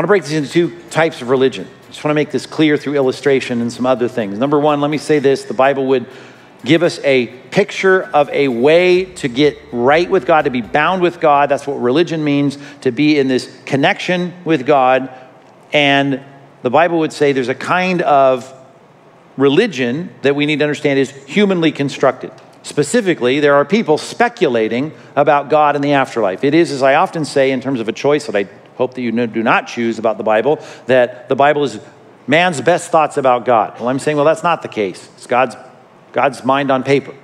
want to break this into two types of religion. I just want to make this clear through illustration and some other things. Number one, let me say this the Bible would give us a picture of a way to get right with God, to be bound with God. That's what religion means, to be in this connection with God. And the Bible would say there's a kind of religion that we need to understand is humanly constructed. Specifically, there are people speculating about God and the afterlife. It is, as I often say, in terms of a choice that I hope that you do not choose about the Bible, that the Bible is man's best thoughts about God. Well, I'm saying, well, that's not the case. It's God's, God's mind on paper.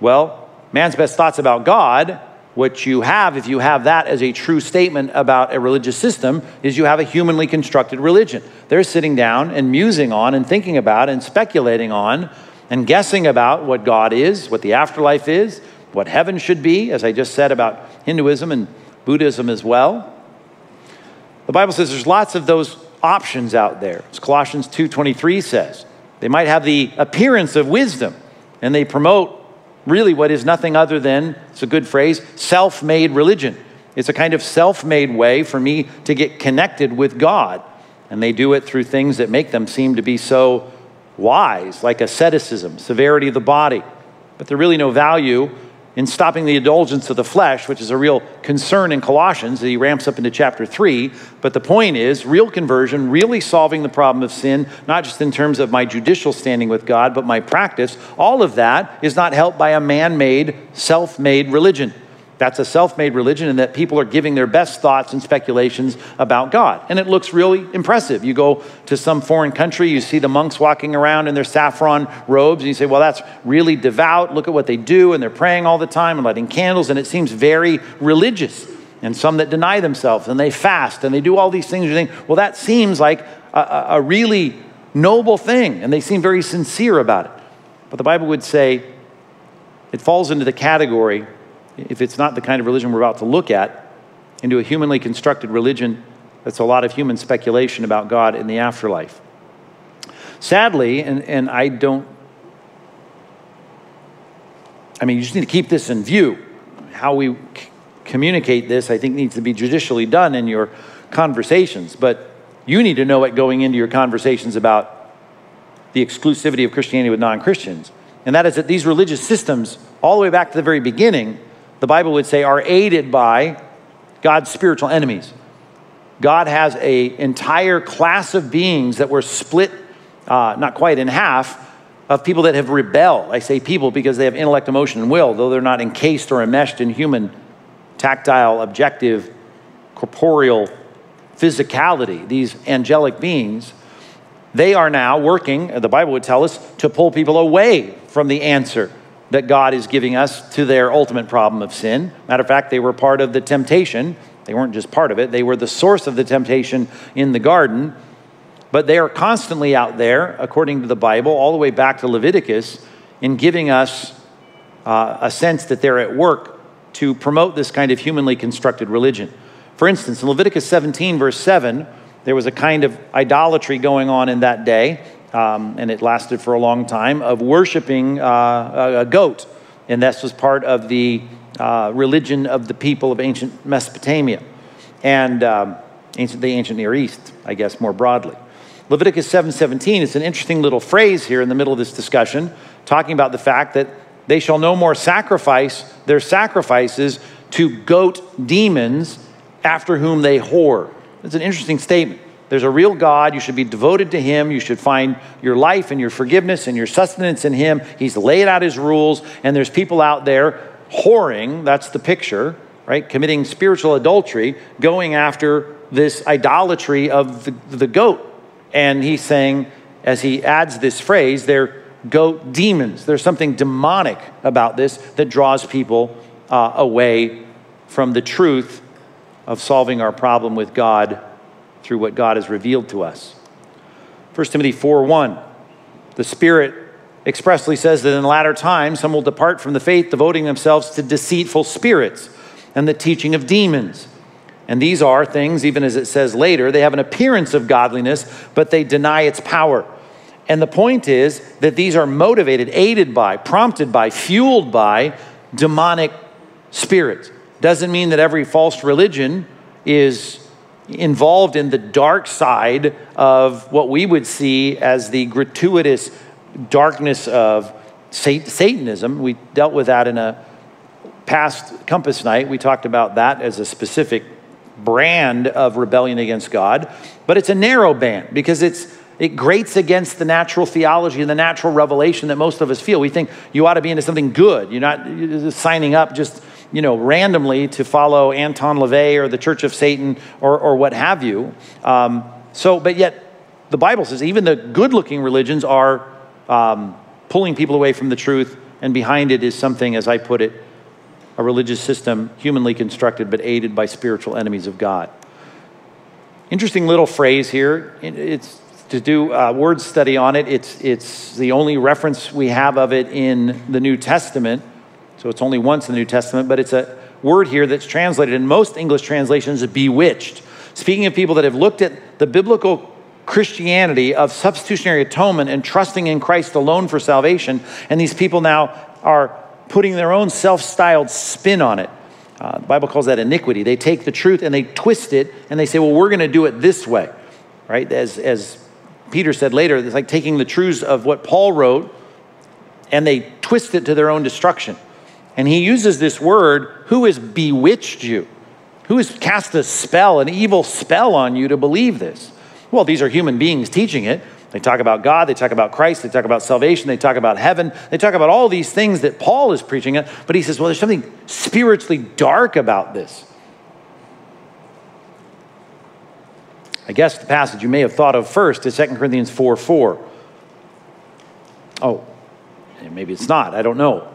Well, man's best thoughts about God, what you have, if you have that as a true statement about a religious system, is you have a humanly constructed religion. They're sitting down and musing on and thinking about and speculating on and guessing about what God is, what the afterlife is, what heaven should be, as I just said about Hinduism and Buddhism as well. The Bible says there's lots of those options out there. As Colossians 2:23 says, they might have the appearance of wisdom and they promote really what is nothing other than, it's a good phrase, self-made religion. It's a kind of self-made way for me to get connected with God. And they do it through things that make them seem to be so wise, like asceticism, severity of the body. But there's really no value in stopping the indulgence of the flesh, which is a real concern in Colossians that he ramps up into chapter 3. But the point is real conversion, really solving the problem of sin, not just in terms of my judicial standing with God, but my practice. All of that is not helped by a man made, self made religion. That's a self made religion, and that people are giving their best thoughts and speculations about God. And it looks really impressive. You go to some foreign country, you see the monks walking around in their saffron robes, and you say, Well, that's really devout. Look at what they do, and they're praying all the time and lighting candles, and it seems very religious. And some that deny themselves, and they fast, and they do all these things. You think, Well, that seems like a, a really noble thing, and they seem very sincere about it. But the Bible would say it falls into the category if it's not the kind of religion we're about to look at, into a humanly constructed religion that's a lot of human speculation about God in the afterlife. Sadly, and, and I don't, I mean, you just need to keep this in view. How we c- communicate this, I think, needs to be judicially done in your conversations. But you need to know it going into your conversations about the exclusivity of Christianity with non Christians. And that is that these religious systems, all the way back to the very beginning, the Bible would say, are aided by God's spiritual enemies. God has an entire class of beings that were split, uh, not quite in half, of people that have rebelled. I say people because they have intellect, emotion, and will, though they're not encased or enmeshed in human, tactile, objective, corporeal physicality. These angelic beings, they are now working, the Bible would tell us, to pull people away from the answer that God is giving us to their ultimate problem of sin. Matter of fact, they were part of the temptation. They weren't just part of it, they were the source of the temptation in the garden. But they are constantly out there, according to the Bible, all the way back to Leviticus, in giving us uh, a sense that they're at work to promote this kind of humanly constructed religion. For instance, in Leviticus 17, verse 7, there was a kind of idolatry going on in that day um, and it lasted for a long time, of worshiping uh, a goat. And this was part of the uh, religion of the people of ancient Mesopotamia and um, ancient, the ancient Near East, I guess, more broadly. Leviticus 7:17 is an interesting little phrase here in the middle of this discussion, talking about the fact that they shall no more sacrifice their sacrifices to goat demons after whom they whore. It's an interesting statement. There's a real God. You should be devoted to Him. You should find your life and your forgiveness and your sustenance in Him. He's laid out His rules, and there's people out there whoring, that's the picture, right? Committing spiritual adultery, going after this idolatry of the, the goat. And he's saying, as he adds this phrase, they're goat demons. There's something demonic about this that draws people uh, away from the truth of solving our problem with God through what God has revealed to us. 1 Timothy 4 1, the Spirit expressly says that in the latter times some will depart from the faith, devoting themselves to deceitful spirits and the teaching of demons. And these are things, even as it says later, they have an appearance of godliness, but they deny its power. And the point is that these are motivated, aided by, prompted by, fueled by demonic spirits. Doesn't mean that every false religion is involved in the dark side of what we would see as the gratuitous darkness of Satanism. We dealt with that in a past Compass Night. We talked about that as a specific brand of rebellion against God, but it's a narrow band because it's it grates against the natural theology and the natural revelation that most of us feel. We think you ought to be into something good. You're not signing up just you know randomly to follow Anton LaVey or the Church of Satan or, or what have you. Um, so, but yet the Bible says even the good-looking religions are um, pulling people away from the truth, and behind it is something, as I put it, a religious system humanly constructed but aided by spiritual enemies of God. Interesting little phrase here. It's to do a word study on it. It's, it's the only reference we have of it in the New Testament. So it's only once in the New Testament, but it's a word here that's translated in most English translations bewitched. Speaking of people that have looked at the biblical Christianity of substitutionary atonement and trusting in Christ alone for salvation, and these people now are putting their own self styled spin on it. Uh, the Bible calls that iniquity. They take the truth and they twist it and they say, well, we're going to do it this way, right? As, as Peter said later, it's like taking the truths of what Paul wrote and they twist it to their own destruction. And he uses this word, who has bewitched you? Who has cast a spell, an evil spell on you to believe this? Well, these are human beings teaching it. They talk about God, they talk about Christ, they talk about salvation, they talk about heaven, they talk about all these things that Paul is preaching. But he says, well, there's something spiritually dark about this. I guess the passage you may have thought of first is 2 Corinthians 4 4. Oh, maybe it's not, I don't know.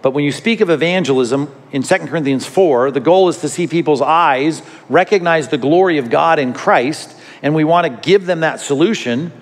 But when you speak of evangelism in 2 Corinthians 4, the goal is to see people's eyes recognize the glory of God in Christ and we want to give them that solution,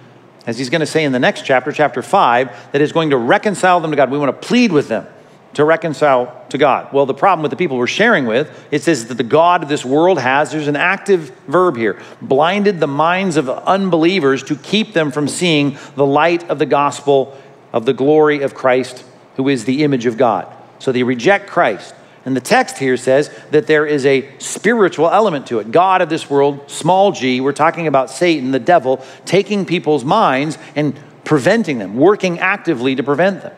as he's going to say in the next chapter, chapter 5, that is going to reconcile them to God. We want to plead with them to reconcile to God. Well, the problem with the people we're sharing with, it says that the God of this world has, there's an active verb here, blinded the minds of unbelievers to keep them from seeing the light of the gospel of the glory of Christ, who is the image of God. So they reject Christ. And the text here says that there is a spiritual element to it. God of this world, small g, we're talking about Satan, the devil, taking people's minds and preventing them, working actively to prevent them.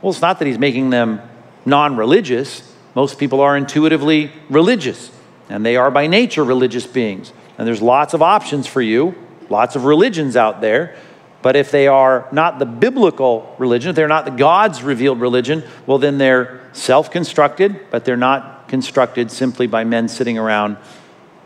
Well, it's not that he's making them non religious. Most people are intuitively religious, and they are by nature religious beings. And there's lots of options for you, lots of religions out there. But if they are not the biblical religion, if they're not the God's revealed religion, well, then they're self constructed, but they're not constructed simply by men sitting around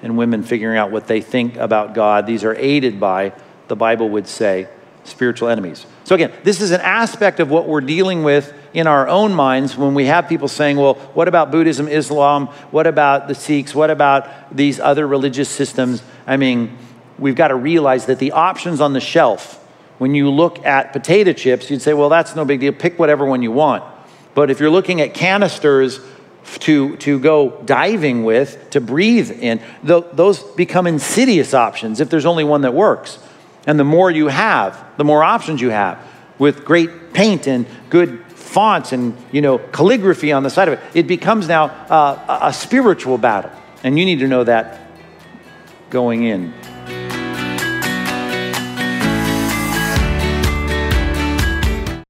and women figuring out what they think about God. These are aided by, the Bible would say, spiritual enemies. So, again, this is an aspect of what we're dealing with in our own minds when we have people saying, well, what about Buddhism, Islam? What about the Sikhs? What about these other religious systems? I mean, we've got to realize that the options on the shelf when you look at potato chips, you'd say, well, that's no big deal. Pick whatever one you want. But if you're looking at canisters to, to go diving with, to breathe in, th- those become insidious options if there's only one that works. And the more you have, the more options you have with great paint and good fonts and you know calligraphy on the side of it. It becomes now uh, a spiritual battle. And you need to know that going in.